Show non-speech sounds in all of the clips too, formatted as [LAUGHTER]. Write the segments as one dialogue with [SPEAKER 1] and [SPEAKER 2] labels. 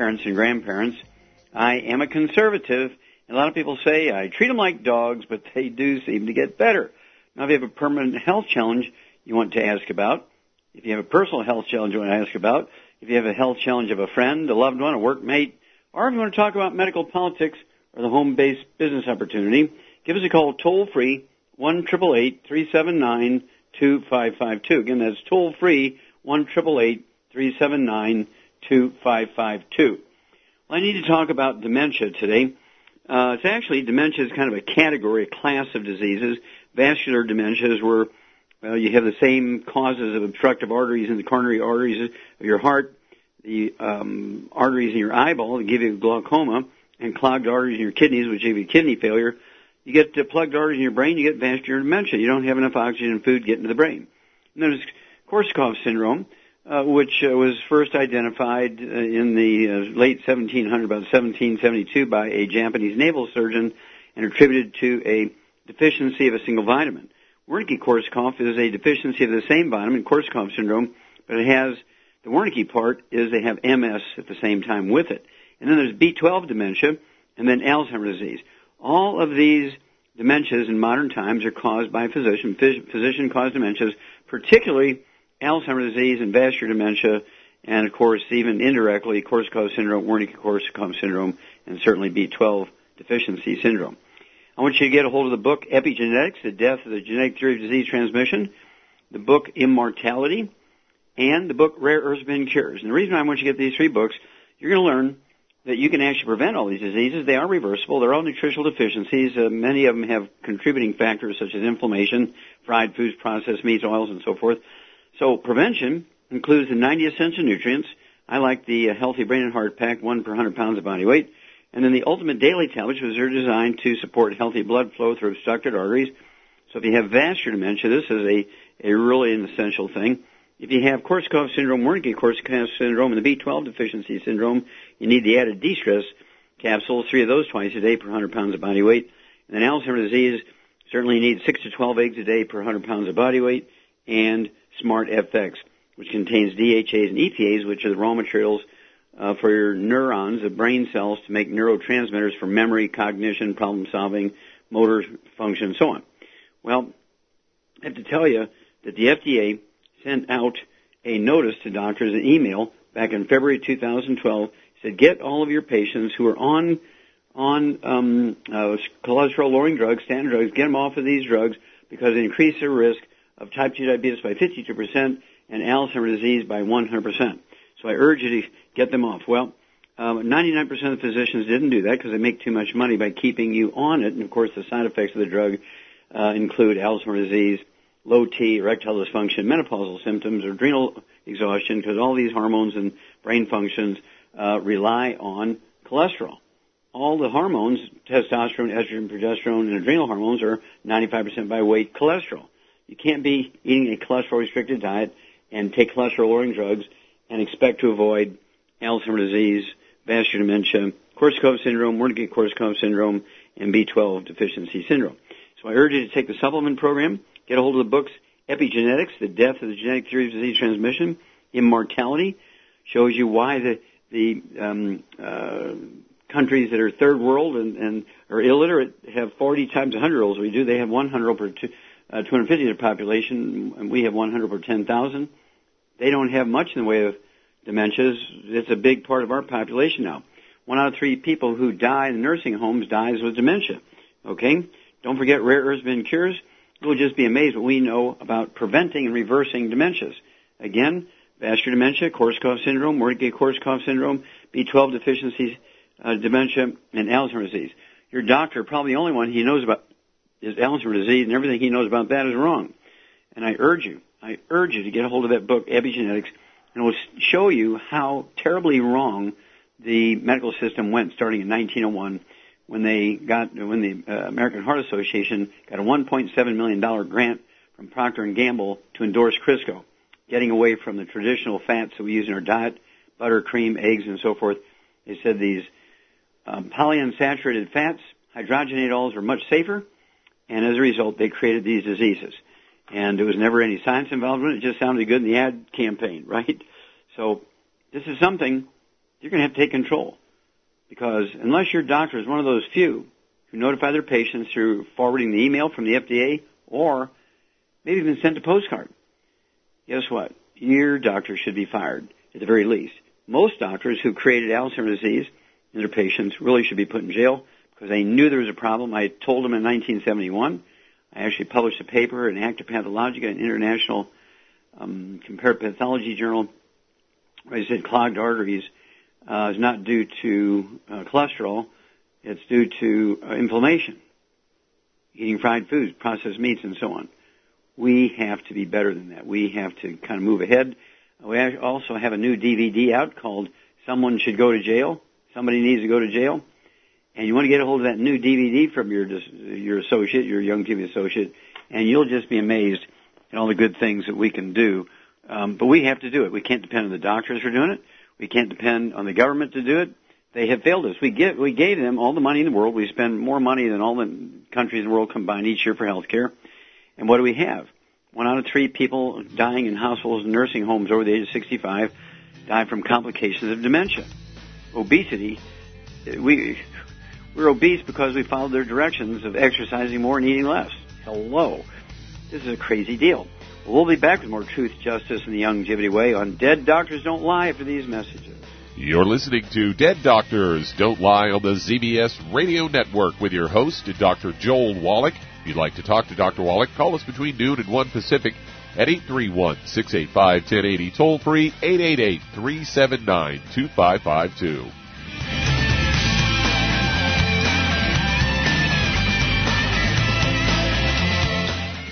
[SPEAKER 1] parents and grandparents. I am a conservative. And a lot of people say I treat them like dogs, but they do seem to get better. Now, if you have a permanent health challenge, you want to ask about, if you have a personal health challenge you want to ask about, if you have a health challenge of a friend, a loved one, a workmate, or if you want to talk about medical politics or the home-based business opportunity, give us a call toll free, 1 379 2552. Again, that's toll free, 1 379 2552. Well, I need to talk about dementia today. Uh, it's actually, dementia is kind of a category, a class of diseases. Vascular dementia is where well, you have the same causes of obstructive arteries in the coronary arteries of your heart, the um, arteries in your eyeball that give you glaucoma, and clogged arteries in your kidneys, which give you kidney failure. You get uh, plugged arteries in your brain, you get vascular dementia. You don't have enough oxygen and food getting to the brain. And there's Korsakoff syndrome, uh, which uh, was first identified uh, in the uh, late 1700, about 1772, by a Japanese naval surgeon and attributed to a deficiency of a single vitamin. Wernicke-Korsakoff is a deficiency of the same vitamin, Korsakoff syndrome, but it has the Wernicke part is they have MS at the same time with it. And then there's B12 dementia and then Alzheimer's disease. All of these dementias in modern times are caused by physician, physician caused dementias, particularly Alzheimer's disease and vascular dementia, and of course even indirectly Korsakoff syndrome, Wernicke-Korsakoff syndrome, and certainly B12 deficiency syndrome. I want you to get a hold of the book Epigenetics, The Death of the Genetic Theory of Disease Transmission, the book Immortality, and the book Rare Earths Been Cures. And the reason I want you to get these three books, you're going to learn that you can actually prevent all these diseases. They are reversible. They're all nutritional deficiencies. Uh, many of them have contributing factors such as inflammation, fried foods, processed meats, oils, and so forth. So prevention includes the 90 essential nutrients. I like the uh, Healthy Brain and Heart Pack, one per 100 pounds of body weight. And then the ultimate daily tablets, which are designed to support healthy blood flow through obstructed arteries. So if you have vascular dementia, this is a, a really an essential thing. If you have Korsakoff syndrome, Wernicke-Korsakoff syndrome, and the B12 deficiency syndrome, you need the added de-stress capsules, three of those twice a day per 100 pounds of body weight. And then Alzheimer's disease, certainly you need 6 to 12 eggs a day per 100 pounds of body weight, and Smart FX, which contains DHAs and EPAs, which are the raw materials uh, for your neurons, the brain cells, to make neurotransmitters for memory, cognition, problem solving, motor function, and so on. Well, I have to tell you that the FDA sent out a notice to doctors, an email back in February 2012, said get all of your patients who are on on um, uh, cholesterol lowering drugs, standard drugs, get them off of these drugs because they increase their risk of type 2 diabetes by 52% and Alzheimer's disease by 100%. So I urge you to get them off. Well, um, 99% of physicians didn't do that because they make too much money by keeping you on it. And of course, the side effects of the drug uh, include Alzheimer's disease, low T, erectile dysfunction, menopausal symptoms, adrenal exhaustion, because all these hormones and brain functions uh, rely on cholesterol. All the hormones, testosterone, estrogen, progesterone, and adrenal hormones are 95% by weight cholesterol. You can't be eating a cholesterol restricted diet and take cholesterol lowering drugs and expect to avoid Alzheimer's disease, vascular dementia, Korsakoff syndrome, Wernicke-Korsakoff syndrome, and B12 deficiency syndrome. So I urge you to take the supplement program, get a hold of the books Epigenetics, The Death of the Genetic Theory of Disease Transmission, Immortality, shows you why the, the um, uh, countries that are third world and, and are illiterate have 40 times 100 olds we do. They have 100 per two, uh, 250 of the population, and we have 100 per 10,000. They don't have much in the way of dementias. It's a big part of our population now. one out of three people who die in nursing homes dies with dementia. Okay? Don't forget rare earths bin cures. You'll just be amazed what we know about preventing and reversing dementias. Again, vascular dementia, Korsakoff syndrome, Wernicke-Korsakoff syndrome, B12 deficiency uh, dementia, and Alzheimer's disease. Your doctor, probably the only one he knows about is Alzheimer's disease, and everything he knows about that is wrong. And I urge you, I urge you to get a hold of that book, Epigenetics, and it will show you how terribly wrong the medical system went starting in 1901 when they got when the uh, American Heart Association got a 1.7 million dollar grant from Procter and Gamble to endorse Crisco, getting away from the traditional fats that we use in our diet, butter, cream, eggs, and so forth. They said these um, polyunsaturated fats, hydrogenated oils, are much safer, and as a result, they created these diseases. And there was never any science involved in it. It just sounded good in the ad campaign, [LAUGHS] right? So this is something you're going to have to take control. Because unless your doctor is one of those few who notify their patients through forwarding the email from the FDA or maybe even sent a postcard, guess what? Your doctor should be fired at the very least. Most doctors who created Alzheimer's disease in their patients really should be put in jail because they knew there was a problem. I told them in 1971. I actually published a paper in Acta Pathologica, an international um, comparative pathology journal, where I said clogged arteries uh, is not due to uh, cholesterol. It's due to uh, inflammation, eating fried foods, processed meats, and so on. We have to be better than that. We have to kind of move ahead. We also have a new DVD out called "Someone Should Go to Jail." Somebody needs to go to jail, and you want to get a hold of that new DVD from your your associate, your Youngevity associate, and you'll just be amazed at all the good things that we can do. Um, but we have to do it. We can't depend on the doctors for doing it. We can't depend on the government to do it. They have failed us. We get we gave them all the money in the world. We spend more money than all the countries in the world combined each year for health care. And what do we have? One out of three people dying in hospitals and nursing homes over the age of 65 die from complications of dementia. Obesity, we, we're obese because we followed their directions of exercising more and eating less. Hello. This is a crazy deal. We'll be back with more truth, justice, and the longevity way on Dead Doctors Don't Lie after these messages.
[SPEAKER 2] You're listening to Dead Doctors Don't Lie on the ZBS Radio Network with your host, Dr. Joel Wallach. If you'd like to talk to Dr. Wallach, call us between noon and 1 Pacific at 831-685-1080, toll free 888-379-2552.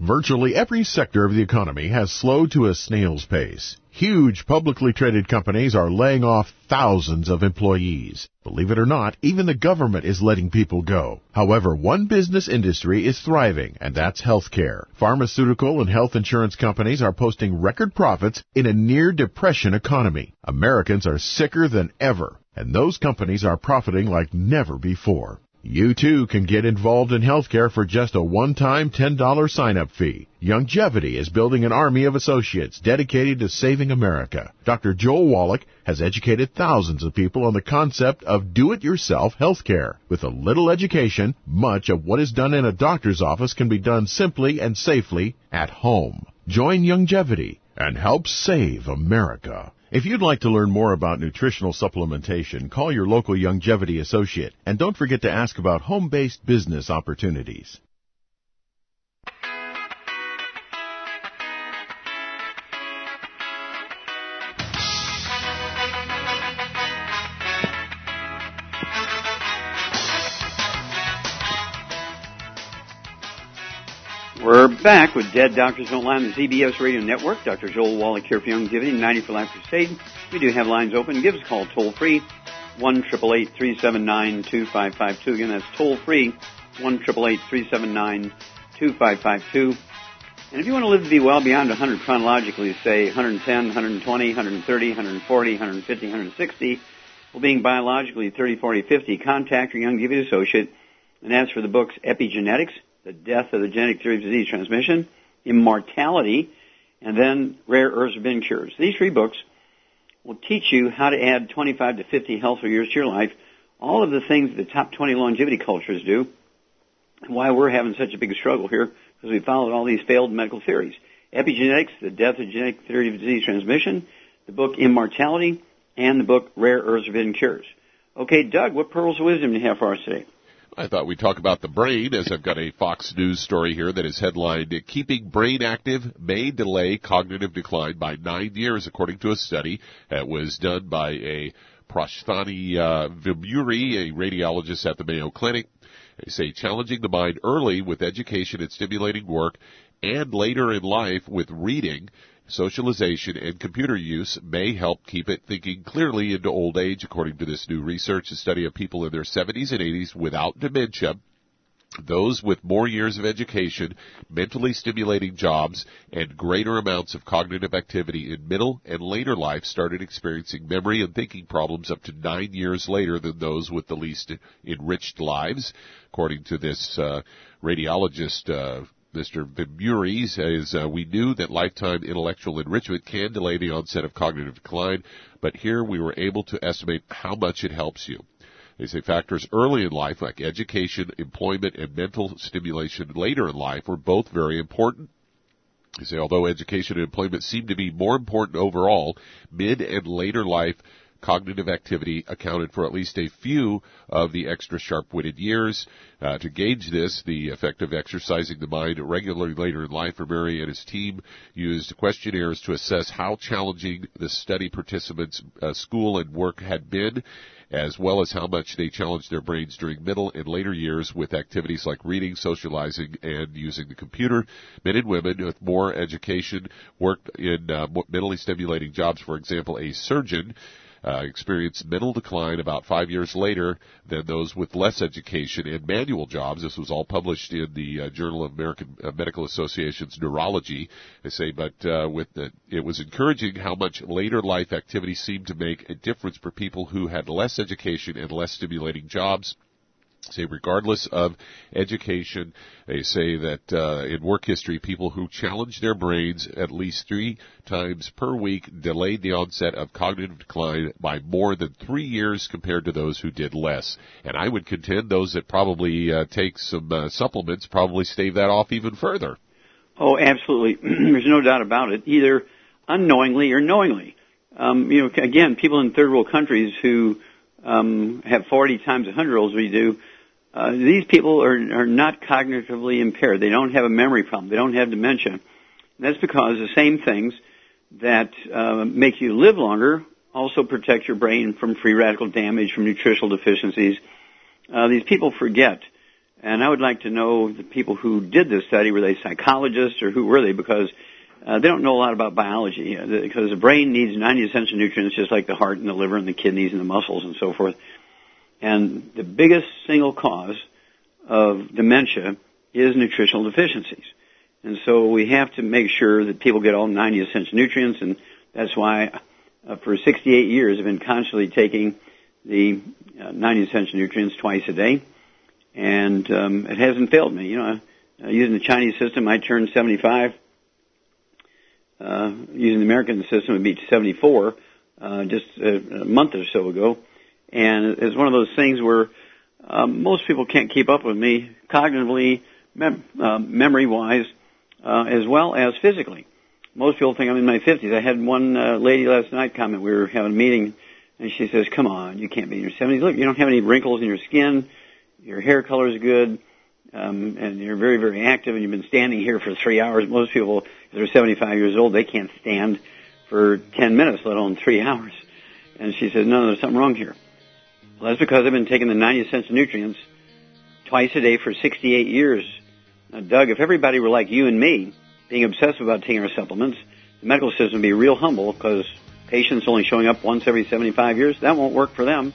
[SPEAKER 3] Virtually every sector of the economy has slowed to a snail's pace. Huge publicly traded companies are laying off thousands of employees. Believe it or not, even the government is letting people go. However, one business industry is thriving, and that's healthcare. Pharmaceutical and health insurance companies are posting record profits in a near depression economy. Americans are sicker than ever, and those companies are profiting like never before. You too can get involved in healthcare for just a one-time $10 sign-up fee. Youngevity is building an army of associates dedicated to saving America. Dr. Joel Wallach has educated thousands of people on the concept of do-it-yourself healthcare. With a little education, much of what is done in a doctor's office can be done simply and safely at home. Join Youngevity and help save America. If you'd like to learn more about nutritional supplementation, call your local Youngevity associate and don't forget to ask about home-based business opportunities.
[SPEAKER 1] Back with Dead Doctors Don't Lie on the ZBS Radio Network. Dr. Joel Wallach here for Youngevity, 90 for Life Crusade. We do have lines open. Give us a call toll free, 1 379 2552. Again, that's toll free, 1 379 And if you want to live to be well beyond 100 chronologically, say 110, 120, 130, 140, 150, 160, well, being biologically 30, 40, 50, contact your Youngevity associate and ask for the books Epigenetics, the death of the genetic theory of disease transmission, immortality, and then rare earths bin cures. These three books will teach you how to add 25 to 50 healthier years to your life, all of the things the top 20 longevity cultures do, and why we're having such a big struggle here, because we followed all these failed medical theories. Epigenetics, the death of genetic theory of disease transmission, the book Immortality, and the book Rare Earths bin Cures. Okay, Doug, what pearls of wisdom do you have for us today?
[SPEAKER 2] I thought we'd talk about the brain, as I've got a Fox News story here that is headlined, Keeping Brain Active May Delay Cognitive Decline by Nine Years, according to a study that was done by a Prashanthi uh, Vemuri, a radiologist at the Mayo Clinic. They say challenging the mind early with education and stimulating work and later in life with reading Socialization and computer use may help keep it thinking clearly into old age, according to this new research. A study of people in their 70s and 80s without dementia those with more years of education, mentally stimulating jobs, and greater amounts of cognitive activity in middle and later life started experiencing memory and thinking problems up to nine years later than those with the least enriched lives. According to this uh, radiologist uh, Mr. Vemuri says, uh, we knew that lifetime intellectual enrichment can delay the onset of cognitive decline, but here we were able to estimate how much it helps you. They say factors early in life, like education, employment, and mental stimulation later in life, were both very important. They say although education and employment seem to be more important overall, mid and later life cognitive activity accounted for at least a few of the extra sharp-witted years. Uh, to gauge this, the effect of exercising the mind regularly later in life, Murray and his team used questionnaires to assess how challenging the study participants' uh, school and work had been as well as how much they challenged their brains during middle and later years with activities like reading, socializing, and using the computer. Men and women with more education worked in uh, mentally stimulating jobs, for example, a surgeon uh, experienced mental decline about five years later than those with less education and manual jobs. This was all published in the uh, Journal of American uh, Medical Association's Neurology. They say, but uh, with the, it was encouraging how much later life activity seemed to make a difference for people who had less education and less stimulating jobs say regardless of education, they say that uh, in work history, people who challenge their brains at least three times per week delayed the onset of cognitive decline by more than three years compared to those who did less. And I would contend those that probably uh, take some uh, supplements probably stave that off even further.
[SPEAKER 1] Oh, absolutely. [CLEARS THROAT] There's no doubt about it, either unknowingly or knowingly. Um, you know, again, people in third world countries who um, have 40 times 100 olds we do uh, these people are, are not cognitively impaired. They don't have a memory problem. They don't have dementia. That's because the same things that uh, make you live longer also protect your brain from free radical damage, from nutritional deficiencies. Uh, these people forget. And I would like to know the people who did this study, were they psychologists or who were they? Because uh, they don't know a lot about biology. Uh, because the brain needs 90 essential nutrients just like the heart and the liver and the kidneys and the muscles and so forth. And the biggest single cause of dementia is nutritional deficiencies. And so we have to make sure that people get all 90 essential nutrients, and that's why uh, for 68 years I've been constantly taking the uh, 90 essential nutrients twice a day, and um, it hasn't failed me. You know, uh, using the Chinese system, I turned 75. Uh, using the American system, would be 74 uh, just a, a month or so ago and it's one of those things where um, most people can't keep up with me cognitively, mem- uh, memory-wise, uh, as well as physically. Most people think I'm in my 50s. I had one uh, lady last night comment. We were having a meeting, and she says, "Come on, you can't be in your 70s. Look, you don't have any wrinkles in your skin. Your hair color is good." Um, and you're very, very active, and you've been standing here for three hours. Most people, if they're 75 years old, they can't stand for 10 minutes, let alone three [LAUGHS] hours. And she says, no, there's something wrong here. Well, that's because I've been taking the 90 essential nutrients twice a day for 68 years. Now, Doug, if everybody were like you and me, being obsessive about taking our supplements, the medical system would be real humble because patients only showing up once every 75 years, that won't work for them.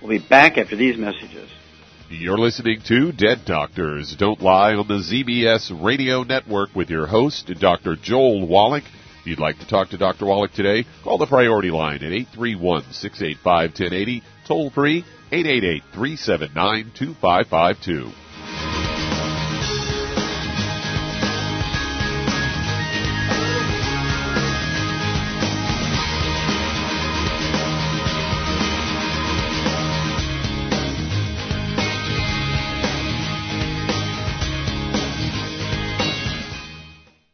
[SPEAKER 1] We'll be back after these messages.
[SPEAKER 2] You're listening to Dead Doctors Don't Lie on the ZBS Radio Network with your host, Dr. Joel Wallach. If you'd like to talk to Dr. Wallach today, call the priority line at 831-685-1080, toll free 888-379-2552.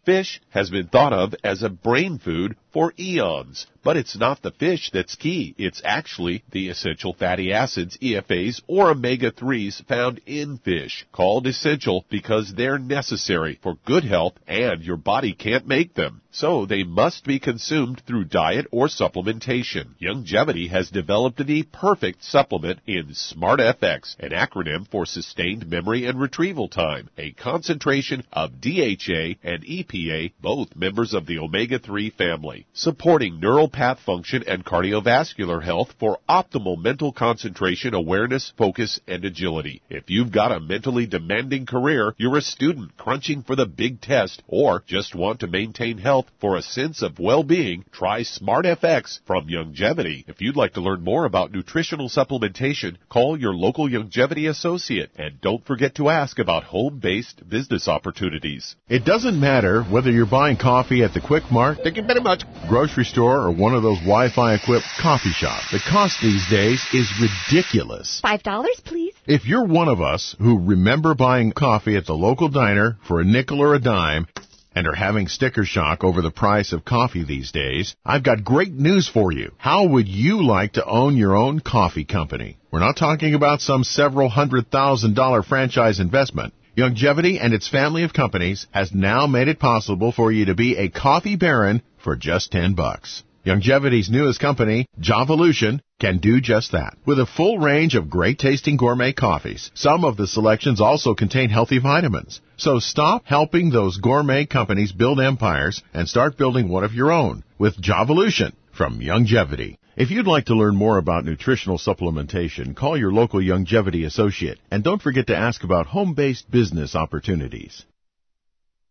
[SPEAKER 2] Fish has been thought of as a brain food for eons. But it's not the fish that's key. It's actually the essential fatty acids, EFAs, or omega-3s found in fish, called essential because they're necessary for good health and your body can't make them. So they must be consumed through diet or supplementation. Youngevity has developed the perfect supplement in SmartFX, an acronym for sustained memory and retrieval time, a concentration of DHA and EPA, both members of the omega-3 family, supporting neural path function and cardiovascular health for optimal mental concentration, awareness, focus, and agility. If you've got a mentally demanding career, you're a student crunching for the big test, or just want to maintain health for a sense of well-being, try SmartFX from Youngevity. If you'd like to learn more about nutritional supplementation, call your local Youngevity associate and don't forget to ask about home-based business opportunities.
[SPEAKER 3] It doesn't matter whether you're buying coffee at the Quick Mart,
[SPEAKER 2] Thank you very much.
[SPEAKER 3] grocery store, or one of those Wi-Fi equipped coffee shops. The cost these days is ridiculous.
[SPEAKER 4] Five dollars, please.
[SPEAKER 3] If you're one of us who remember buying coffee at the local diner for a nickel or a dime and are having sticker shock over the price of coffee these days, I've got great news for you. How would you like to own your own coffee company? We're not talking about some several hundred thousand dollar franchise investment. Youngevity and its family of companies has now made it possible for you to be a coffee baron for just 10 bucks. Youngevity's newest company, Javalution, can do just that. With a full range of great tasting gourmet coffees, some of the selections also contain healthy vitamins. So stop helping those gourmet companies build empires and start building one of your own with Javalution from Youngevity. If you'd like to learn more about nutritional supplementation, call your local Youngevity associate and don't forget to ask about home-based business opportunities.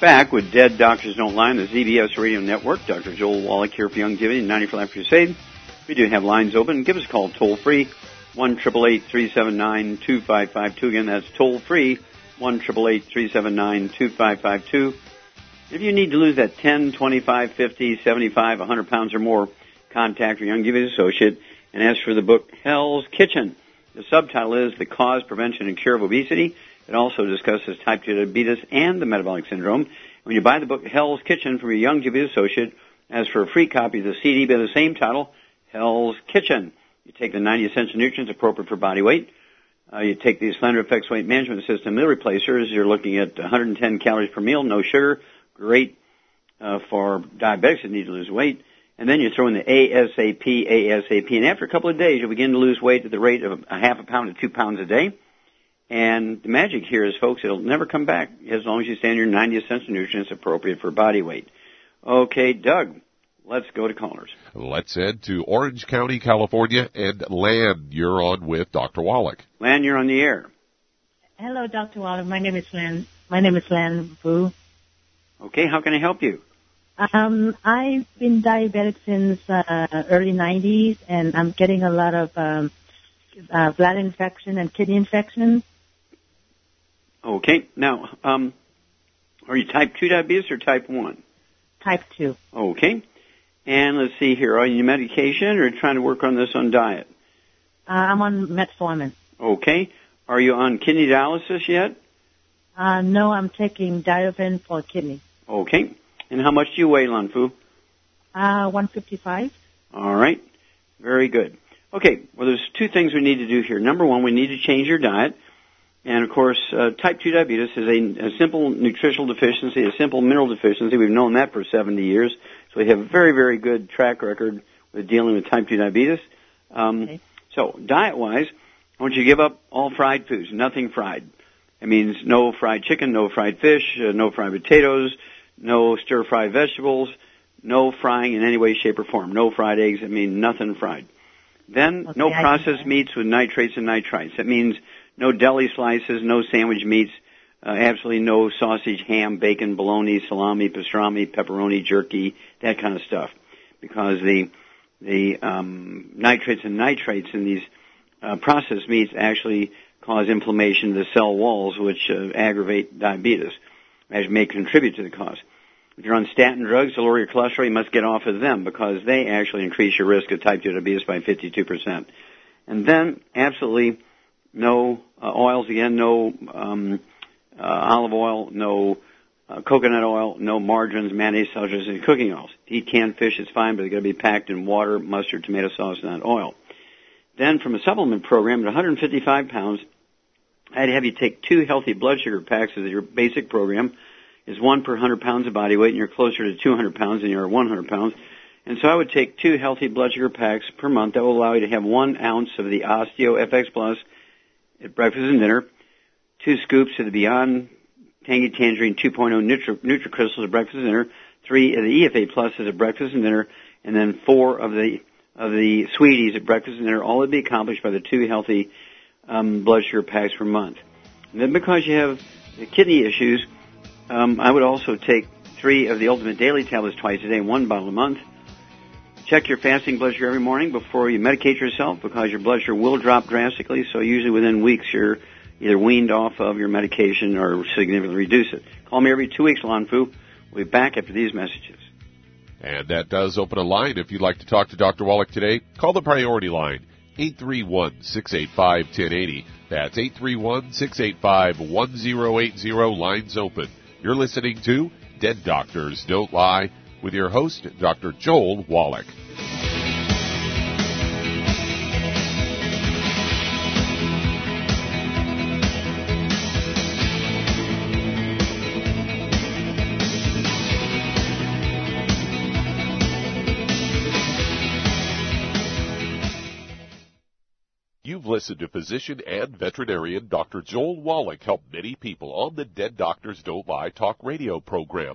[SPEAKER 1] Back with Dead Doctors Don't Lie on the ZBS Radio Network. Dr. Joel Wallach here for Youngevity and 90 for Life Crusade. We do have lines open. Give us a call toll free, 1 379 2552. Again, that's toll free, 1 379 2552. If you need to lose that 10, 25, 50, 75, 100 pounds or more, contact your Youngevity associate and ask for the book Hell's Kitchen. The subtitle is The Cause, Prevention, and Cure of Obesity. It also discusses type 2 diabetes and the metabolic syndrome. When you buy the book Hell's Kitchen from your Youngevity associate, as for a free copy of the CD by the same title, Hell's Kitchen. You take the 90 essential nutrients appropriate for body weight. Uh, you take the Slender FX Weight Management System meal replacers. You're looking at 110 calories per meal, no sugar. Great uh, for diabetics that need to lose weight. And then you throw in the ASAP, ASAP. And after a couple of days, you'll begin to lose weight at the rate of a half a pound to two pounds a day. And the magic here is, folks, it'll never come back as long as you stay on your 90 essential nutrients appropriate for body weight. Okay, Doug, let's go to callers.
[SPEAKER 2] Let's head to Orange County, California, and Lan, you're on with Dr. Wallach.
[SPEAKER 1] Lan, you're on the air.
[SPEAKER 4] Hello, Dr. Wallach. My name is Lan. My name is Lan Vu.
[SPEAKER 1] Okay, how can I help you?
[SPEAKER 4] Um, I've been diabetic since uh, early 90s, and I'm getting a lot of um, uh, bladder infection and kidney infection.
[SPEAKER 1] Okay. Now, um, are you type 2 diabetes or type 1?
[SPEAKER 4] Type 2.
[SPEAKER 1] Okay. And let's see here. Are you on medication or trying to work on this on diet?
[SPEAKER 4] Uh, I'm on metformin.
[SPEAKER 1] Okay. Are you on kidney dialysis yet?
[SPEAKER 4] Uh, no, I'm taking Diafen for kidney.
[SPEAKER 1] Okay. And how much do you weigh, Lanfu?
[SPEAKER 4] Uh, 155.
[SPEAKER 1] All right. Very good. Okay. Well, there's two things we need to do here. Number one, we need to change your diet. And of course, uh, type 2 diabetes is a, a, simple nutritional deficiency, a simple mineral deficiency. We've known that for 70 years. So we have a very, very good track record with dealing with type 2 diabetes. Um, okay. So diet-wise, I want you to give up all fried foods, nothing fried. It means no fried chicken, no fried fish, uh, no fried potatoes, no stir-fried vegetables, no frying in any way, shape, or form. No fried eggs. I mean nothing fried. Then okay, no processed meats with nitrates and nitrites. That means no deli slices, no sandwich meats, uh, absolutely no sausage, ham, bacon, bologna, salami, pastrami, pepperoni, jerky, that kind of stuff, because the the um, nitrates and nitrates in these uh, processed meats actually cause inflammation of the cell walls, which uh, aggravate diabetes, as may contribute to the cause. If you're on statin drugs to lower your cholesterol, you must get off of them because they actually increase your risk of type 2 diabetes by 52%. And then, absolutely no uh, oils again, no um, uh, olive oil, no uh, coconut oil, no margarines, mayonnaise, sulfurs, and cooking oils. To eat canned fish is fine, but it's got to be packed in water, mustard, tomato sauce, not oil. Then, from a supplement program at 155 pounds, I'd have you take two healthy blood sugar packs as your basic program. Is one per 100 pounds of body weight, and you're closer to 200 pounds than you are 100 pounds. And so I would take two healthy blood sugar packs per month. That will allow you to have one ounce of the Osteo FX Plus at breakfast and dinner, two scoops of the Beyond Tangy Tangerine 2.0 Nutri- NutriCrystals at breakfast and dinner, three of the EFA Pluses at breakfast and dinner, and then four of the of the sweeties at breakfast and dinner. All would be accomplished by the two healthy um, blood sugar packs per month. And then because you have kidney issues, um, I would also take three of the Ultimate Daily tablets twice a day, one bottle a month. Check your fasting blood sugar every morning before you medicate yourself because your blood sugar will drop drastically. So usually within weeks you're either weaned off of your medication or significantly reduce it. Call me every two weeks, Lan Fu. We'll be back after these messages.
[SPEAKER 2] And that does open a line. If you'd like to talk to Dr. Wallach today, call the priority line, 831-685-1080. That's 831-685-1080. Lines open. You're listening to Dead Doctors Don't Lie with your host, Dr. Joel Wallach. You've listened to physician and veterinarian Dr. Joel Wallach help many people on the Dead Doctors Don't Lie talk radio program.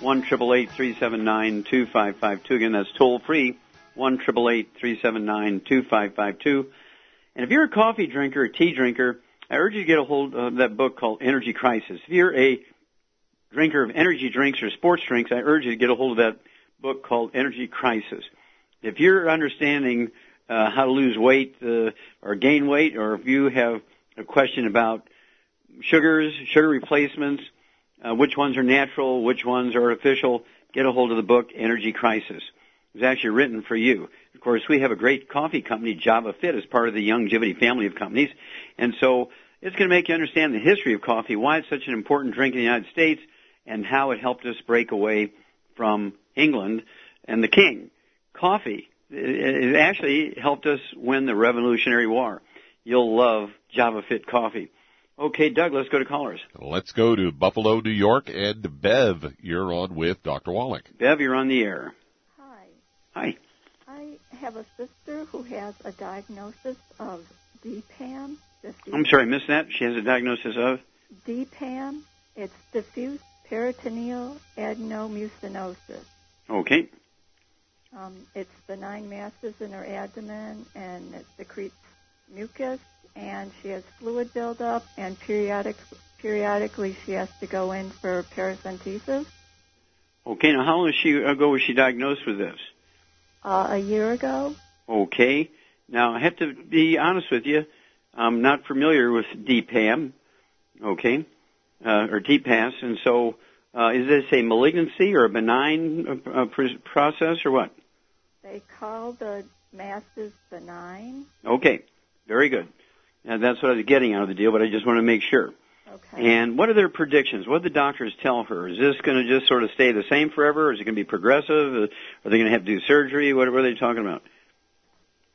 [SPEAKER 1] one triple eight three seven nine two five five two. Again, that's toll free one triple eight three seven nine two five five two. And if you're a coffee drinker, a tea drinker, I urge you to get a hold of that book called Energy Crisis. If you're a drinker of energy drinks or sports drinks, I urge you to get a hold of that book called Energy Crisis. If you're understanding uh, how to lose weight uh, or gain weight, or if you have a question about sugars, sugar replacements, uh, which ones are natural, which ones are artificial, get a hold of the book Energy Crisis. It's actually written for you. Of course, we have a great coffee company, Java Fit, as part of the Youngevity family of companies, and so it's going to make you understand the history of coffee, why it's such an important drink in the United States, and how it helped us break away from England and the king. Coffee it actually helped us win the Revolutionary War. You'll love Java Fit coffee. Okay, Doug, let's go to callers.
[SPEAKER 2] Let's go to Buffalo, New York, and Bev. You're on with Dr. Wallach.
[SPEAKER 1] Bev, you're on the air.
[SPEAKER 5] Hi.
[SPEAKER 1] Hi.
[SPEAKER 5] I have a sister who has a diagnosis of DPAM.
[SPEAKER 1] I'm sorry, I missed that. She has a diagnosis of?
[SPEAKER 5] DPAM. It's diffuse peritoneal adenomucinosis.
[SPEAKER 1] Okay.
[SPEAKER 5] Um, it's benign masses in her abdomen, and it secretes mucus, and she has fluid buildup, and periodic, periodically she has to go in for paracentesis.
[SPEAKER 1] Okay, now how long she, ago was she diagnosed with this?
[SPEAKER 5] Uh, a year ago.
[SPEAKER 1] Okay. Now I have to be honest with you. I'm not familiar with DPAM. Okay. Uh, or DPAS, and so uh, is this a malignancy or a benign uh, process or what?
[SPEAKER 5] They call the masses benign.
[SPEAKER 1] Okay, very good. And that's what I was getting out of the deal, but I just want to make sure.
[SPEAKER 5] Okay.
[SPEAKER 1] And what are their predictions? What did the doctors tell her? Is this going to just sort of stay the same forever? Or is it going to be progressive? Are they going to have to do surgery? What, what are they talking about?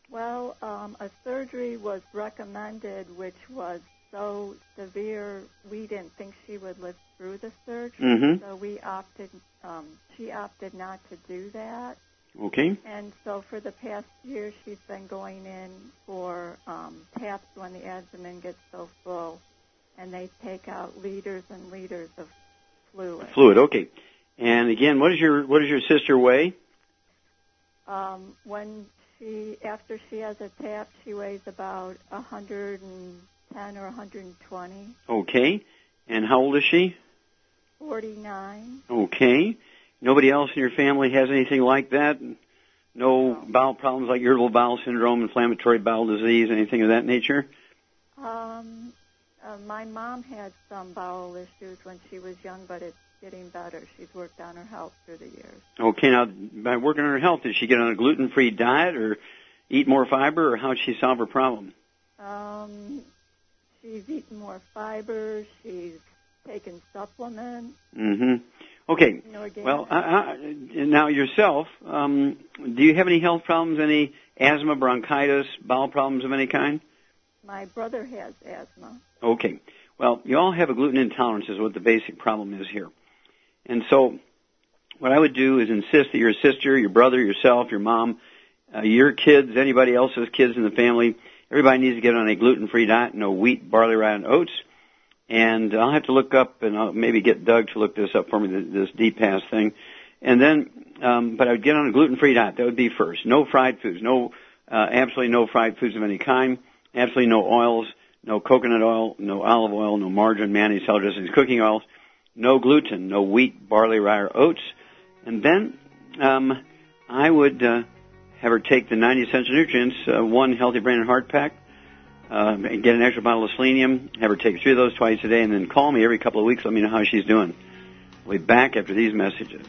[SPEAKER 5] Well, um, a surgery was recommended, which was so severe we didn't think she would live through the surgery.
[SPEAKER 1] Mm-hmm.
[SPEAKER 5] So we opted. Um, she opted not to do that.
[SPEAKER 1] Okay.
[SPEAKER 5] And so for the past year, she's been going in for um, taps when the abdomen gets so full, and they take out liters and liters of fluid.
[SPEAKER 1] Fluid. Okay. And again, what is your what does your sister weigh?
[SPEAKER 5] Um, when she after she has a tap, she weighs about 110 or 120.
[SPEAKER 1] Okay. And how old is she?
[SPEAKER 5] 49.
[SPEAKER 1] Okay. Nobody else in your family has anything like that? No bowel problems like irritable bowel syndrome, inflammatory bowel disease, anything of that nature?
[SPEAKER 5] Um, uh, my mom had some bowel issues when she was young, but it's getting better. She's worked on her health through the years.
[SPEAKER 1] Okay, now by working on her health, did she get on a gluten-free diet or eat more fiber, or how did she solve her problem?
[SPEAKER 5] Um, she's eaten more fiber. She's taken supplements.
[SPEAKER 1] Mm-hmm. Okay.
[SPEAKER 5] No
[SPEAKER 1] Well, uh, uh, now yourself, um, do you have any health problems? Any asthma, bronchitis, bowel problems of any kind?
[SPEAKER 5] My brother has asthma.
[SPEAKER 1] Okay. Well, you all have a gluten intolerance is what the basic problem is here. And so what I would do is insist that your sister, your brother, yourself, your mom, uh, your kids, anybody else's kids in the family, everybody needs to get on a gluten-free diet, no wheat, barley, rye, and oats. And I'll have to look up and I'll maybe get Doug to look this up for me, this DPAS thing. And then, um, but I would get on a gluten-free diet. That would be first. No fried foods. No, uh, absolutely no fried foods of any kind. Absolutely no oils. No coconut oil. No olive oil. No margarine, mayonnaise, salad dressings, cooking oils. No gluten. No wheat, barley, rye, or oats. And then, um, I would, uh, have her take the 90 essential nutrients, uh, one healthy brain and heart pack, uh, get an extra bottle of selenium, have her take three of those twice a day, and then call me every couple of weeks. Let me know how she's doing. We'll be back after these messages.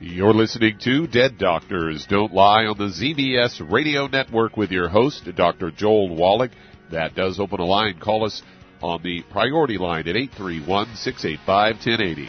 [SPEAKER 2] You're listening to Dead Doctors Don't Lie on the ZBS Radio Network with your host, Dr. Joel Wallach. That does open a line. Call us on the priority line at 831 685 1080.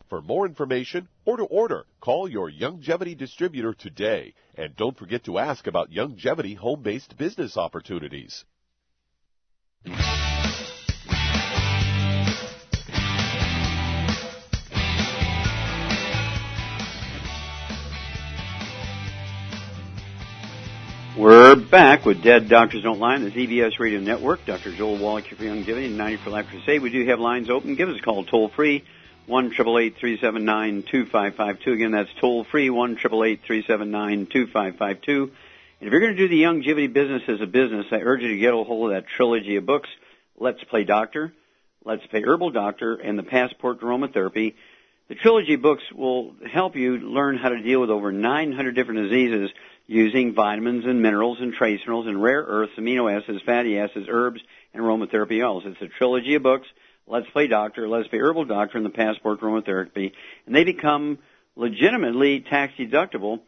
[SPEAKER 2] For more information or to order, call your Youngevity distributor today. And don't forget to ask about Youngevity home based business opportunities.
[SPEAKER 1] We're back with Dead Doctors Don't Lie on the ZBS Radio Network. Dr. Joel Wallach for Youngevity and 90 for Life Crusade. We do have lines open. Give us a call toll free, 1 379 2552 Again, that's toll free, 1 379 2552 And if you're going to do the Youngevity business as a business, I urge you to get a hold of that trilogy of books, Let's Play Doctor, Let's Play Herbal Doctor, and the Passport to Aromatherapy. The trilogy books will help you learn how to deal with over 900 different diseases using vitamins and minerals and trace minerals and rare earths, amino acids, fatty acids, herbs, and aromatherapy oils. It's a trilogy of books. Let's Play Doctor, Let's Play Herbal Doctor, and the Passport Aromatherapy. And they become legitimately tax deductible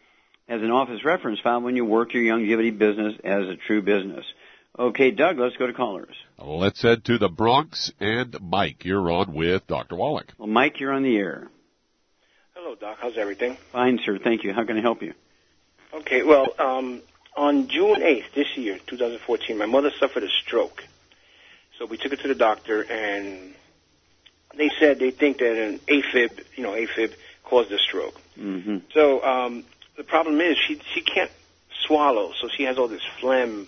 [SPEAKER 1] as an office reference file when you work your Youngevity business as a true business. Okay, Doug, let's go to callers.
[SPEAKER 2] Let's head to the Bronx and Mike. You're on with Dr. Wallach.
[SPEAKER 1] Well, Mike, you're on the air.
[SPEAKER 6] Hello, Doc. How's everything?
[SPEAKER 1] Fine, sir. Thank you. How can I help you?
[SPEAKER 6] Okay, well, um, on June 8th this year, 2014, my mother suffered a stroke. So we took her to the doctor, and they said they think that an AFib, you know, AFib caused the stroke.
[SPEAKER 1] Mm-hmm.
[SPEAKER 6] So um, the problem is she she can't swallow, so she has all this phlegm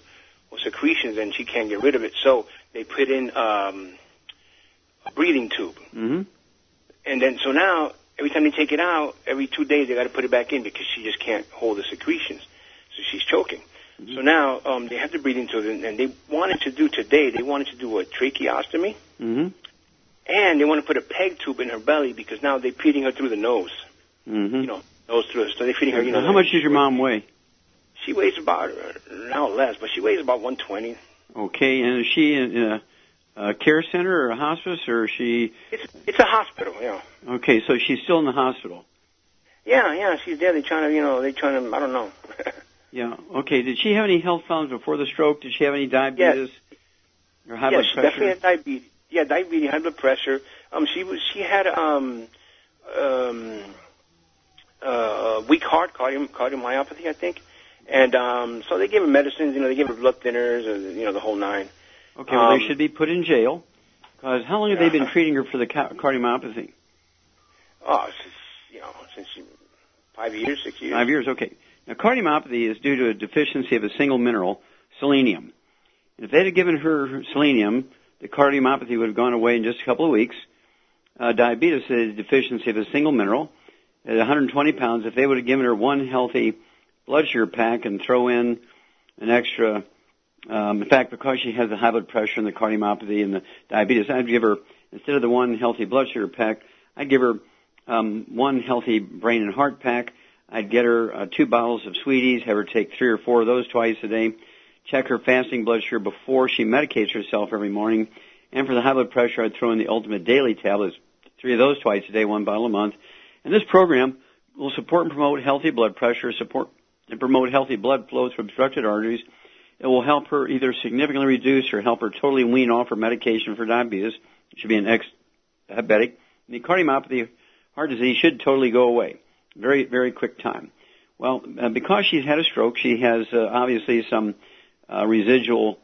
[SPEAKER 6] or secretions, and she can't get rid of it. So they put in um, a breathing tube,
[SPEAKER 1] Mm-hmm.
[SPEAKER 6] and then so now every time they take it out, every two days they got to put it back in because she just can't hold the secretions, so she's choking. So now um, they have the breathing tube, and, and they wanted to do today. They wanted to do a tracheostomy,
[SPEAKER 1] Mm-hmm.
[SPEAKER 6] and they want to put a peg tube in her belly because now they're feeding her through the nose.
[SPEAKER 1] Mm-hmm.
[SPEAKER 6] You know, nose through. So they're feeding her. You know,
[SPEAKER 1] How much does your mom weigh?
[SPEAKER 6] She weighs about uh, now less, but she weighs about 120.
[SPEAKER 1] Okay, and is she in a, a care center or a hospice, or is she?
[SPEAKER 6] It's it's a hospital. Yeah.
[SPEAKER 1] Okay, so she's still in the hospital.
[SPEAKER 6] Yeah, yeah, she's there. They're trying to, you know, they're trying to, I don't know. [LAUGHS]
[SPEAKER 1] Yeah. Okay. Did she have any health problems before the stroke? Did she have any diabetes or high
[SPEAKER 6] yeah,
[SPEAKER 1] blood
[SPEAKER 6] she
[SPEAKER 1] pressure?
[SPEAKER 6] definitely had diabetes. Yeah, diabetes, high blood pressure. Um, she was, she had um, um, uh, weak heart, cardiom, cardiomyopathy, I think. And um, so they gave her medicines. You know, they gave her blood thinners, and you know, the whole nine.
[SPEAKER 1] Okay, well,
[SPEAKER 6] Um,
[SPEAKER 1] they should be put in jail. Because how long have they been treating her for the ca- cardiomyopathy?
[SPEAKER 6] Oh, since you know, since she, five years, six years.
[SPEAKER 1] Five years. Okay. Now, cardiomyopathy is due to a deficiency of a single mineral, selenium. And if they had given her selenium, the cardiomyopathy would have gone away in just a couple of weeks. Uh, diabetes is a deficiency of a single mineral. At 120 pounds, if they would have given her one healthy blood sugar pack and throw in an extra, um, in fact, because she has the high blood pressure and the cardiomyopathy and the diabetes, I'd give her, instead of the one healthy blood sugar pack, I'd give her um, one healthy brain and heart pack. I'd get her uh, two bottles of sweeties, have her take three or four of those twice a day, check her fasting blood sugar before she medicates herself every morning, and for the high blood pressure, I'd throw in the ultimate daily tablets, three of those twice a day, one bottle a month. And this program will support and promote healthy blood pressure, support and promote healthy blood flow through obstructed arteries. It will help her either significantly reduce or help her totally wean off her medication for diabetes. It should be an ex-diabetic. And the cardiomyopathy, heart disease should totally go away. Very, very quick time. Well, uh, because she's had a stroke, she has uh, obviously some uh, residual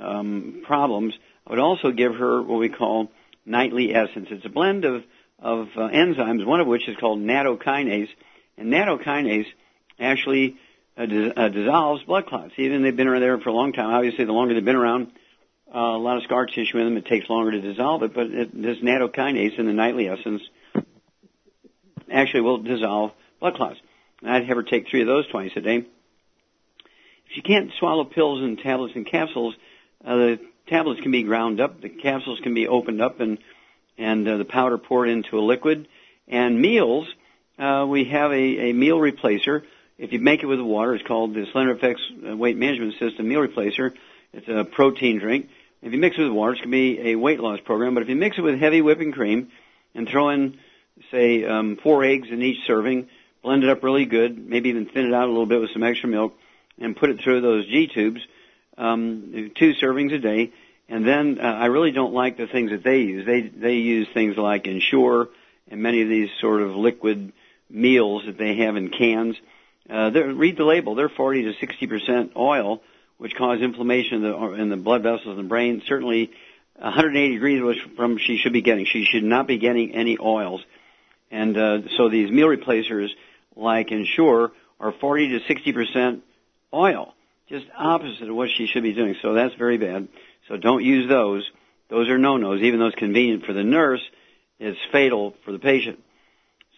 [SPEAKER 1] um, problems. I would also give her what we call nightly essence. It's a blend of of uh, enzymes, one of which is called nattokinase, and nattokinase actually uh, dis- uh, dissolves blood clots. Even they've been around there for a long time. Obviously, the longer they've been around, uh, a lot of scar tissue in them. It takes longer to dissolve it, but it, this nattokinase in the nightly essence actually will dissolve blood clots. And I'd have her take three of those twice a day. If she can't swallow pills and tablets and capsules, uh, the tablets can be ground up, the capsules can be opened up, and and uh, the powder poured into a liquid. And meals, uh, we have a, a meal replacer. If you make it with water, it's called the Slender FX uh, Weight Management System Meal Replacer. It's a protein drink. If you mix it with water, it's going to be a weight loss program. But if you mix it with heavy whipping cream and throw in, say, um, four eggs in each serving, blend it up really good, maybe even thin it out a little bit with some extra milk, and put it through those G tubes, um, two servings a day. And then uh, I really don't like the things that they use. They they use things like Ensure and many of these sort of liquid meals that they have in cans. Uh, read the label. They're 40 to 60 percent oil, which cause inflammation in the in the blood vessels in the brain. Certainly, 180 degrees was from she should be getting. She should not be getting any oils. And uh, so these meal replacers like Ensure are 40 to 60 percent oil, just opposite of what she should be doing. So that's very bad. So don't use those. Those are no-nos. Even though it's convenient for the nurse, it's fatal for the patient.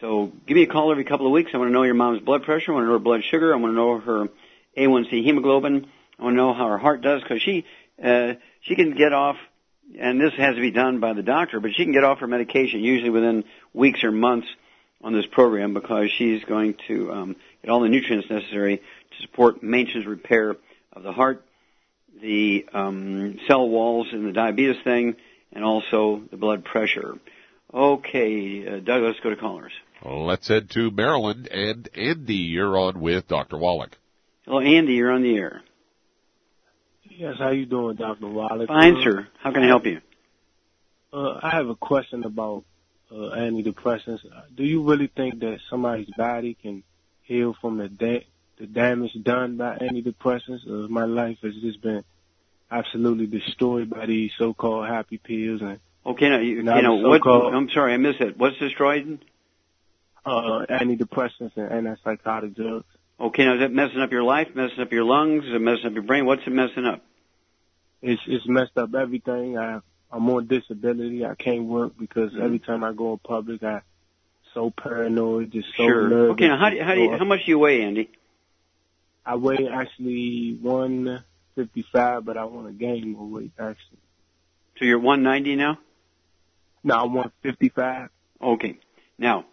[SPEAKER 1] So give me a call every couple of weeks. I want to know your mom's blood pressure. I want to know her blood sugar. I want to know her A1C hemoglobin. I want to know how her heart does because she uh, she can get off, and this has to be done by the doctor, but she can get off her medication usually within weeks or months on this program because she's going to um, get all the nutrients necessary to support maintenance repair of the heart, the um, cell walls in the diabetes thing, and also the blood pressure. Okay, uh, Doug, let's go to callers.
[SPEAKER 2] Let's head to Maryland and Andy. You're on with Dr. Wallach.
[SPEAKER 1] Hello, Andy, you're on the air.
[SPEAKER 7] Yes, how you doing, Dr. Wallace?
[SPEAKER 1] Fine, sir. How can I help you?
[SPEAKER 7] Uh, I have a question about uh, antidepressants. Do you really think that somebody's body can heal from the da- the damage done by antidepressants? Uh, my life has just been absolutely destroyed by these so-called happy pills and
[SPEAKER 1] Okay, now you, you know what? I'm sorry, I missed it. What's destroyed?
[SPEAKER 7] uh, antidepressants and antipsychotic drugs.
[SPEAKER 1] Okay, now is that messing up your life, messing up your lungs, is it messing up your brain? What's it messing up?
[SPEAKER 7] It's it's messed up everything. I I'm on disability. I can't work because
[SPEAKER 1] Mhm.
[SPEAKER 7] every time I go in public, I so paranoid, just so
[SPEAKER 1] sure.
[SPEAKER 7] nervous.
[SPEAKER 1] Okay, now how do you, how do you, how much do you weigh, Andy?
[SPEAKER 7] I weigh actually 155, but I want to gain more weight actually.
[SPEAKER 1] So you're 190 now?
[SPEAKER 7] No, I'm 155.
[SPEAKER 1] Okay. Now,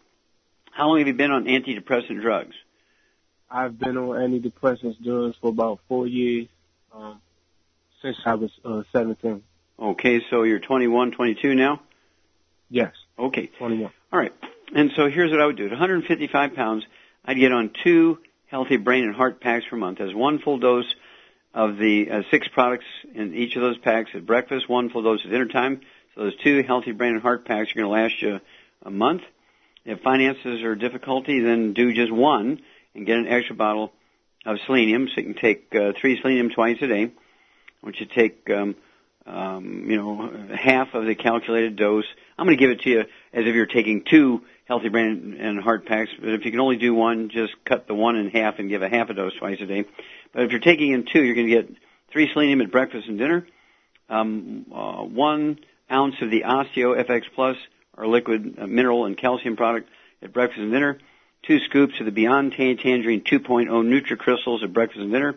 [SPEAKER 1] how long have you been on antidepressant drugs?
[SPEAKER 7] I've been on antidepressants drugs for about four years, um, since I was uh, 17.
[SPEAKER 1] Okay, so you're 21, 22 now?
[SPEAKER 7] Yes,
[SPEAKER 1] Okay.
[SPEAKER 7] 21.
[SPEAKER 1] All right. And so here's what I would do. At 155 pounds, I'd get on two healthy brain and heart packs per month. As one full dose of the uh, six products in each of those packs at breakfast, one full dose at dinner time. So those two healthy brain and heart packs are going to last you a month. If finances are difficulty, then do just one and get an extra bottle of selenium. So you can take uh, three selenium twice a day. Want you take, um, um, you know, half of the calculated dose. I'm going to give it to you as if you're taking two healthy brain and heart packs. But if you can only do one, just cut the one in half and give a half a dose twice a day. But if you're taking in two, you're going to get three selenium at breakfast and dinner, um, uh, one ounce of the Osteo FX Plus, our liquid uh, mineral and calcium product at breakfast and dinner, two scoops of the Beyond Tan- Tangerine 2.0 NutriCrystals at breakfast and dinner,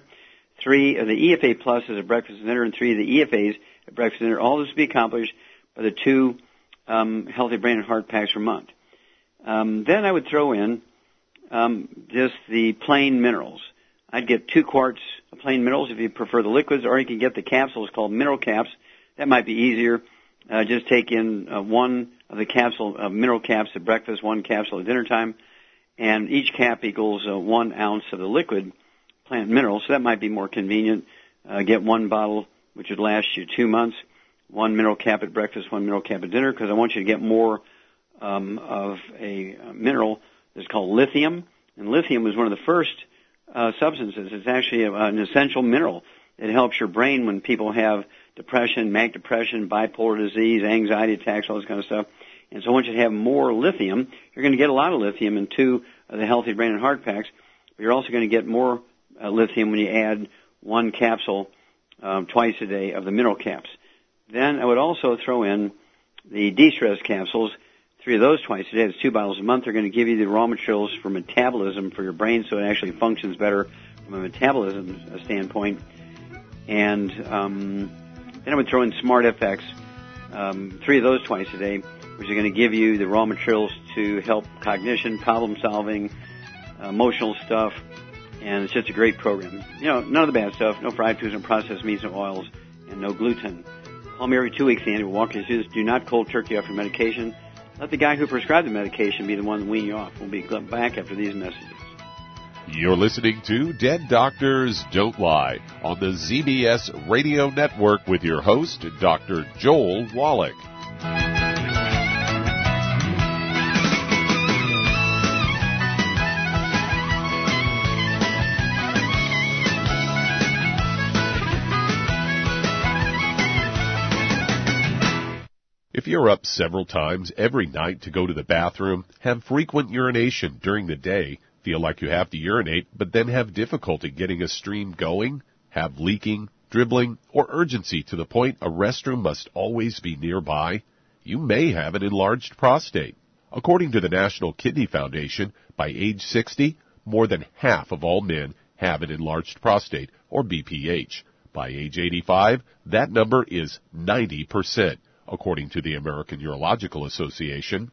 [SPEAKER 1] three of the EFA Pluses at breakfast and dinner, and three of the EFAs at breakfast and dinner. All this will be accomplished by the two um, healthy brain and heart packs per month. Um, then I would throw in um, just the plain minerals. I'd get two quarts of plain minerals if you prefer the liquids, or you can get the capsules called mineral caps. That might be easier. Uh, just take in uh, one of the capsule uh, mineral caps at breakfast, one capsule at dinner time, and each cap equals uh, one ounce of the liquid plant minerals. So that might be more convenient. Uh, get one bottle, which would last you two months. One mineral cap at breakfast, one mineral cap at dinner, because I want you to get more um, of a uh, mineral that's called lithium. And lithium is one of the first uh, substances. It's actually a, an essential mineral. It helps your brain when people have depression, manic depression, bipolar disease, anxiety attacks, all this kind of stuff. And so once you have more lithium. You're going to get a lot of lithium in two of the healthy brain and heart packs, but you're also going to get more uh, lithium when you add one capsule um, twice a day of the mineral caps. Then I would also throw in the de-stress capsules. Three of those twice a day. That's two bottles a month. They're going to give you the raw materials for metabolism for your brain, so it actually functions better from a metabolism uh, standpoint. And um, then I would throw in Smart FX, um, three of those twice a day, which are going to give you the raw materials to help cognition, problem solving, emotional stuff, and it's just a great program. You know, none of the bad stuff, no fried foods, no processed meats and oils, and no gluten. Call me every two weeks, Andy. We'll walk you through this. Do not cold turkey off your medication. Let the guy who prescribed the medication be the one to wean you off. We'll be back after these messages.
[SPEAKER 2] You're listening to Dead Doctors Don't Lie on the ZBS Radio Network with your host, Dr. Joel Wallach. You're up several times every night to go to the bathroom, have frequent urination during the day, feel like you have to urinate, but then have difficulty getting a stream going, have leaking, dribbling, or urgency to the point a restroom must always be nearby, you may have an enlarged prostate. According to the National Kidney Foundation, by age 60, more than half of all men have an enlarged prostate, or BPH. By age 85, that number is 90%, according to the American Urological Association.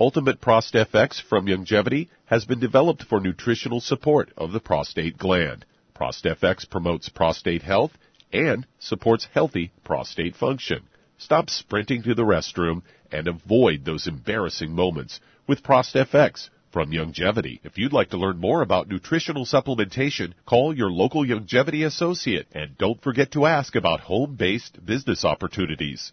[SPEAKER 2] Ultimate Prost FX from Youngevity has been developed for nutritional support of the prostate gland. Prost FX promotes prostate health and supports healthy prostate function. Stop sprinting to the restroom and avoid those embarrassing moments with Prost FX from Youngevity. If you'd like to learn more about nutritional supplementation, call your local Youngevity associate and don't forget to ask about home-based business opportunities.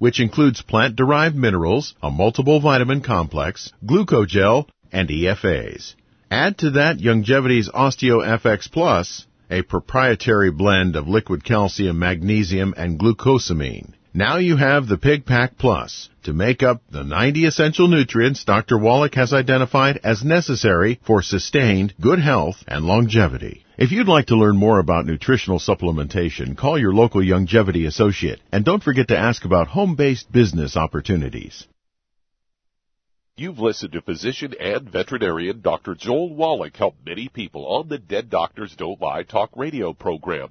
[SPEAKER 3] which includes plant-derived minerals, a multiple vitamin complex, glucogel, and EFAs. Add to that Youngevity's OsteoFX Plus, a proprietary blend of liquid calcium, magnesium, and glucosamine. Now you have the Pig Pack Plus to make up the 90 essential nutrients Dr. Wallach has identified as necessary for sustained good health and longevity. If you'd like to learn more about nutritional supplementation, call your local Youngevity associate and don't forget to ask about home-based business opportunities.
[SPEAKER 2] You've listened to physician and veterinarian Dr. Joel Wallach help many people on the Dead Doctors Don't Lie talk radio program.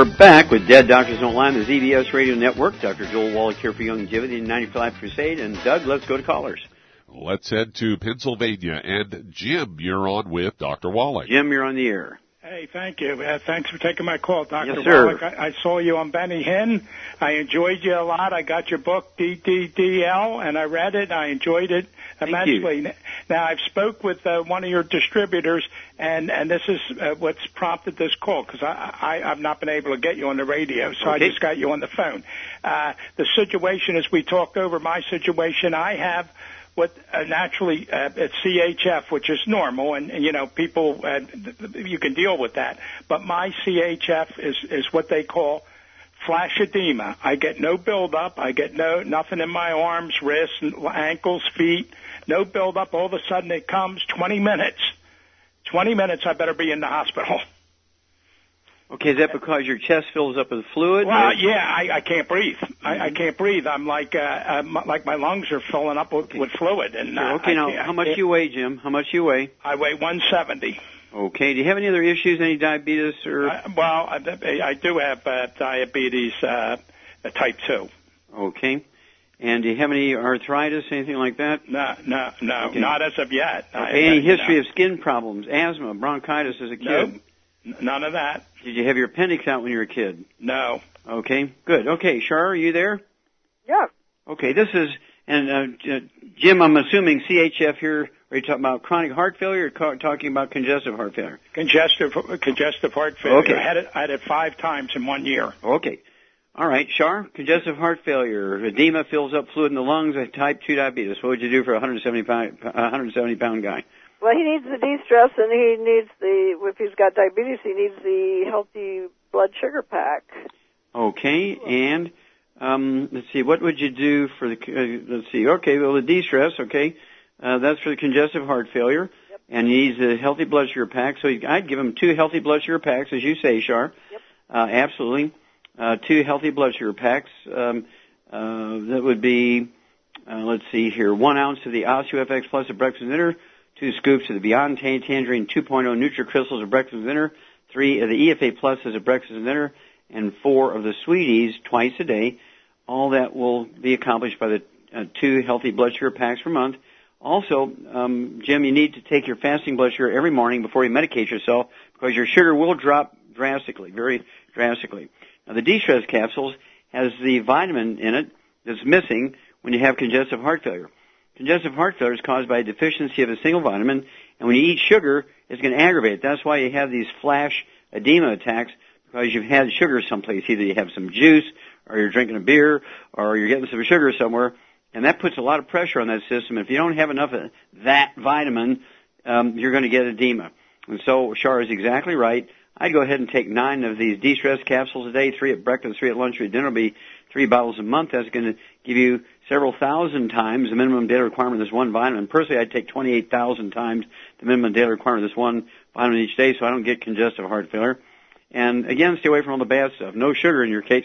[SPEAKER 1] We're back with Dead Doctors Don't Lie on the ZBS Radio Network. Dr. Joel Wallach here for Youngevity 95 Crusade. And Doug, let's go to callers.
[SPEAKER 2] Let's head to Pennsylvania. And Jim, you're on with Dr. Wallach.
[SPEAKER 1] Jim, you're on the air.
[SPEAKER 8] Hey, thank you. Uh, thanks for taking my call, Dr.
[SPEAKER 1] Yes, sir.
[SPEAKER 8] Wallach. I, I saw you on Benny Hinn. I enjoyed you a lot. I got your book, DDDL, and I read it. I enjoyed it immensely. Thank you. Now, I've spoke with uh, one of your distributors, and, and this is uh, what's prompted this call, because I, I, I've not been able to get you on the radio, so I just got you on the phone. Uh, the situation is we talked over my situation. I have what uh, naturally uh, it's CHF, which is normal, and, and you know people uh, you can deal with that. But my CHF is is what they call flash edema. I get no buildup. I get no nothing in my arms, wrists, ankles, feet. No buildup. All of a sudden it comes. 20 minutes. 20 minutes. I better be in the hospital. [LAUGHS]
[SPEAKER 1] Okay, is that because your chest fills up with fluid?
[SPEAKER 8] Well, yeah, I, I can't breathe. I, I can't breathe. I'm like, uh, uh, m- like my lungs are filling up with, with fluid. And uh,
[SPEAKER 1] Okay,
[SPEAKER 8] I
[SPEAKER 1] now,
[SPEAKER 8] can't-
[SPEAKER 1] how much you weigh, Jim? How much you weigh?
[SPEAKER 8] I weigh 170.
[SPEAKER 1] Okay, do you have any other issues, any diabetes or?
[SPEAKER 8] Uh, well, I, I do have uh, diabetes uh, type two.
[SPEAKER 1] Okay. And do you have any arthritis, anything like that?
[SPEAKER 8] No, no, no,
[SPEAKER 1] Okay.
[SPEAKER 8] not as of yet.
[SPEAKER 1] Okay,
[SPEAKER 8] I-
[SPEAKER 1] any
[SPEAKER 8] I-
[SPEAKER 1] history
[SPEAKER 8] no.
[SPEAKER 1] of skin problems, asthma, bronchitis as a kid?
[SPEAKER 8] Nope. N- None of that.
[SPEAKER 1] Did you have your appendix out when you were a kid?
[SPEAKER 8] No.
[SPEAKER 1] Okay, good. Okay, Shar, are you there?
[SPEAKER 9] Yeah.
[SPEAKER 1] Okay, this is, and uh, Jim, I'm assuming CHF here, are you talking about chronic heart failure or ca- talking about congestive heart failure?
[SPEAKER 8] Congestive, congestive heart failure.
[SPEAKER 1] Okay.
[SPEAKER 8] I had it. I had it five times in one year.
[SPEAKER 1] Okay. All right, Shar, congestive heart failure, edema fills up fluid in the lungs, type 2 diabetes. What would you do for a 170 pound, 170 pound guy?
[SPEAKER 9] Well, he needs the de-stress, and he needs the. If he's got diabetes, he needs the healthy blood sugar pack.
[SPEAKER 1] Okay, and um, let's see, what would you do for the? Uh, let's see. Okay, well the de-stress. Okay, uh, that's for the congestive heart failure, and he needs a healthy blood sugar pack. So I'd give him two healthy blood sugar packs, as you say, Shar.
[SPEAKER 9] Yep.
[SPEAKER 1] Uh, absolutely, uh, two healthy blood sugar packs. Um, uh, that would be, uh, let's see here, one ounce of the OsteoFX Plus of breakfast and dinner, two scoops of the Beyond Tangerine 2.0 NutriCrystals of breakfast and dinner, three of the EFA Plus as a breakfast and dinner, and four of the Sweeties twice a day. All that will be accomplished by the uh, two healthy blood sugar packs per month. Also, um, Jim, you need to take your fasting blood sugar every morning before you medicate yourself because your sugar will drop drastically, very drastically. Now, the de-stress capsules has the vitamin in it that's missing when you have congestive heart failure. Congestive heart failure is caused by a deficiency of a single vitamin, and when you eat sugar, it's going to aggravate it. That's why you have these flash edema attacks because you've had sugar someplace. Either you have some juice, or you're drinking a beer, or you're getting some sugar somewhere, and that puts a lot of pressure on that system. If you don't have enough of that vitamin, um, you're going to get edema. And so Shar is exactly right. I'd go ahead and take nine of these de-stress capsules a day, three at breakfast, three at lunch, three at dinner. Will be three bottles a month. That's going to give you several thousand times the minimum daily requirement of this one vitamin. Personally, I'd take 28,000 times the minimum daily requirement of this one vitamin each day so I don't get congestive heart failure. And again, stay away from all the bad stuff. No sugar in your case.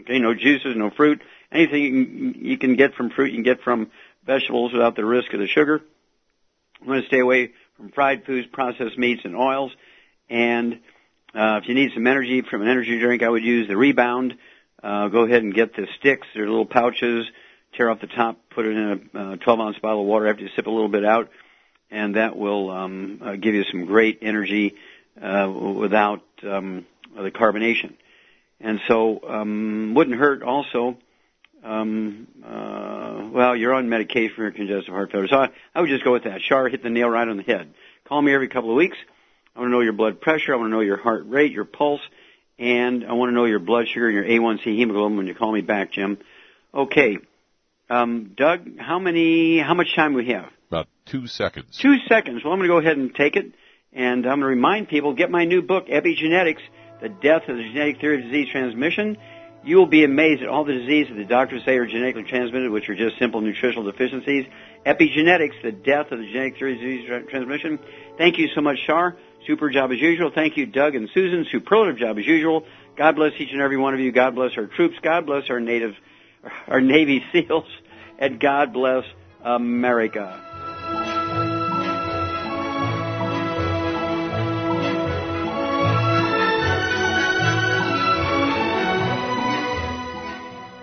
[SPEAKER 1] Okay, no juices, no fruit. Anything you can, you can get from fruit, you can get from vegetables without the risk of the sugar. I'm going to stay away from fried foods, processed meats, and oils. And uh, if you need some energy from an energy drink, I would use the Rebound. Uh, go ahead and get the sticks. They're little pouches. Tear off the top, put it in a uh, 12 ounce bottle of water after you sip a little bit out, and that will um, uh, give you some great energy uh, without um, the carbonation. And so, um, wouldn't hurt also. Um, uh, well, you're on medication for your congestive heart failure, so I, I would just go with that. Shar hit the nail right on the head. Call me every couple of weeks. I want to know your blood pressure. I want to know your heart rate, your pulse, and I want to know your blood sugar and your A1C hemoglobin when you call me back, Jim. Okay. Um, Doug, how many, how much time we have?
[SPEAKER 2] About two seconds.
[SPEAKER 1] Two seconds. Well, I'm going to go ahead and take it, and I'm going to remind people, get my new book, Epigenetics, The Death of the Genetic Theory of Disease Transmission. You will be amazed at all the diseases that the doctors say are genetically transmitted, which are just simple nutritional deficiencies. Epigenetics, The Death of the Genetic Theory of Disease Transmission. Thank you so much, Shar. Super job as usual. Thank you, Doug and Susan. Superlative job as usual. God bless each and every one of you. God bless our troops. God bless our native, our Navy [LAUGHS] SEALs. And God bless America.